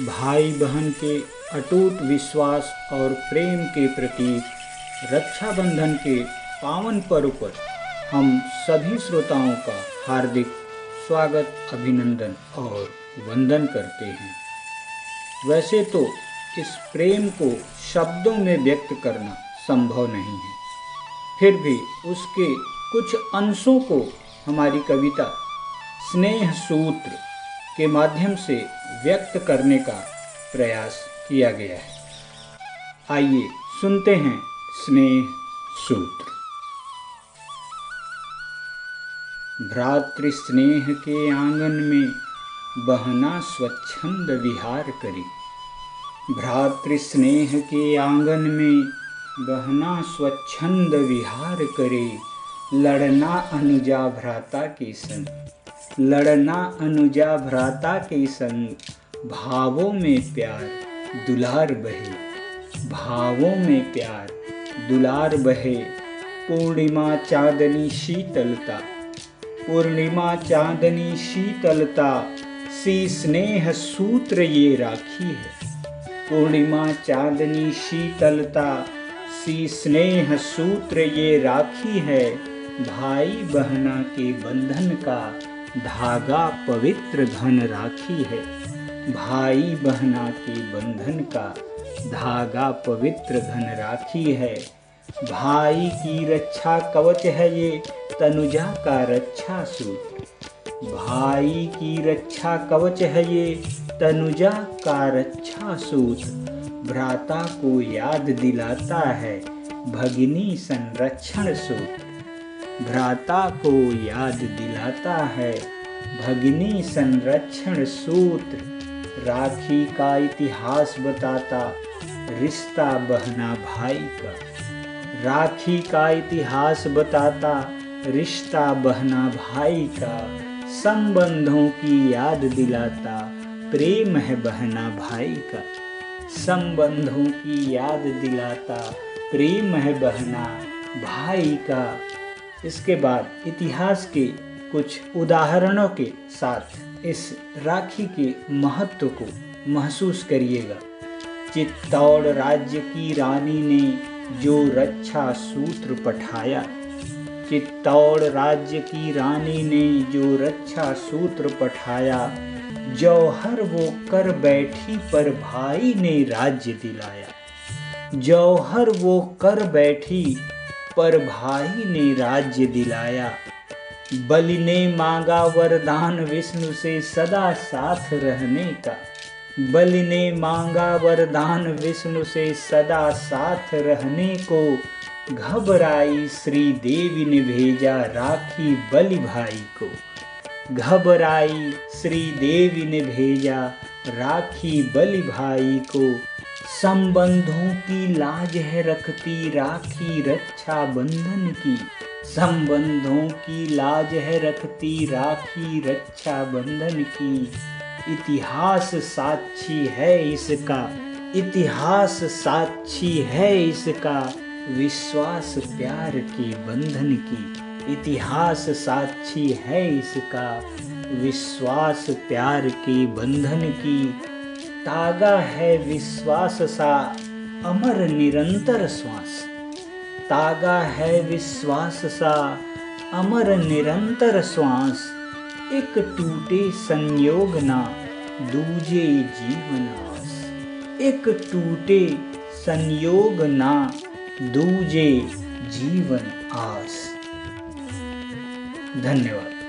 भाई बहन के अटूट विश्वास और प्रेम के प्रतीक, रक्षाबंधन के पावन पर्व पर हम सभी श्रोताओं का हार्दिक स्वागत, अभिनंदन और वंदन करते हैं। वैसे तो इस प्रेम को शब्दों में व्यक्त करना संभव नहीं है। फिर भी उसके कुछ अंशों को हमारी कविता स्नेह सूत्र के माध्यम से व्यक्त करने का प्रयास किया गया है। आइए सुनते हैं स्नेह सूत्र। भ्रातृस्नेह के आँगन में बहना स्वच्छंद विहार करी। भ्रातृस्नेह के आँगन में बहना स्वच्छंद विहार करे, लड़ना अनुजा भ्राता के संग। लड़ना अनुजा भ्राता के संग, भावों में प्यार, दुलार बहे। भावों में प्यार, दुलार बहे। पूर्णिमा चांदनी शीतलता, पूर्णिमा चांदनी शीतलता, सी स्नेह सूत्र ये राखी है। पूर्णिमा चांदनी शीतलता, सी स्नेह सूत्र ये राखी है। भाई बहना के बंधन का धागा पवित्र घन राखी है। भाई बहना के बंधन का धागा पवित्र घन राखी है। भाई की रक्षा कवच है ये, तनुजा का रक्षा सूत्र भाई की रक्षा कवच है ये, तनुजा का रक्षा सूत्र भ्राता को याद दिलाता है, भगिनी संरक्षण सूत्र भ्राता को याद दिलाता है। भगिनी संरक्षण सूत्र राखी का इतिहास बताता, रिश्ता बहना भाई का। राखी का इतिहास बताता, रिश्ता बहना भाई का। संबंधों की याद दिलाता, प्रेम है बहना भाई का। संबंधों की याद दिलाता, प्रेम है बहना भाई का। इसके बाद इतिहास के कुछ उदाहरणों के साथ इस राखी के महत्व को महसूस करिएगा। चित्तौड़ राज्य की रानी ने जो रक्षा सूत्र पठाया, चित्तौड़ राज्य की रानी ने जो रक्षा सूत्र पठाया, जौहर वो कर बैठी पर भाई ने राज्य दिलाया, जौहर वो कर बैठी पर भाई ने राज्य दिलाया। बलि ने मांगा वरदान विष्णु से सदा साथ रहने का। बलि ने मांगा वरदान विष्णु से सदा साथ रहने को। घबराई श्री देवी ने भेजा राखी बलि भाई को। घबराई श्री देवी ने भेजा राखी बलि भाई को। संबंधों की लाज है रखती, राखी रक्षा बंधन की। संबंधों की लाज है रखती, राखी रक्षा बंधन की। इतिहास साक्षी है इसका, इतिहास साक्षी है इसका, विश्वास प्यार के बंधन की। इतिहास साक्षी है इसका, विश्वास प्यार के बंधन की। तागा है विश्वास सा, अमर निरंतर श्वास। तागा है विश्वास सा, अमर निरंतर श्वास। एक टूटे संयोग ना, दूजे जीवन आस। एक टूटे संयोग ना, दूजे जीवन आस। धन्यवाद।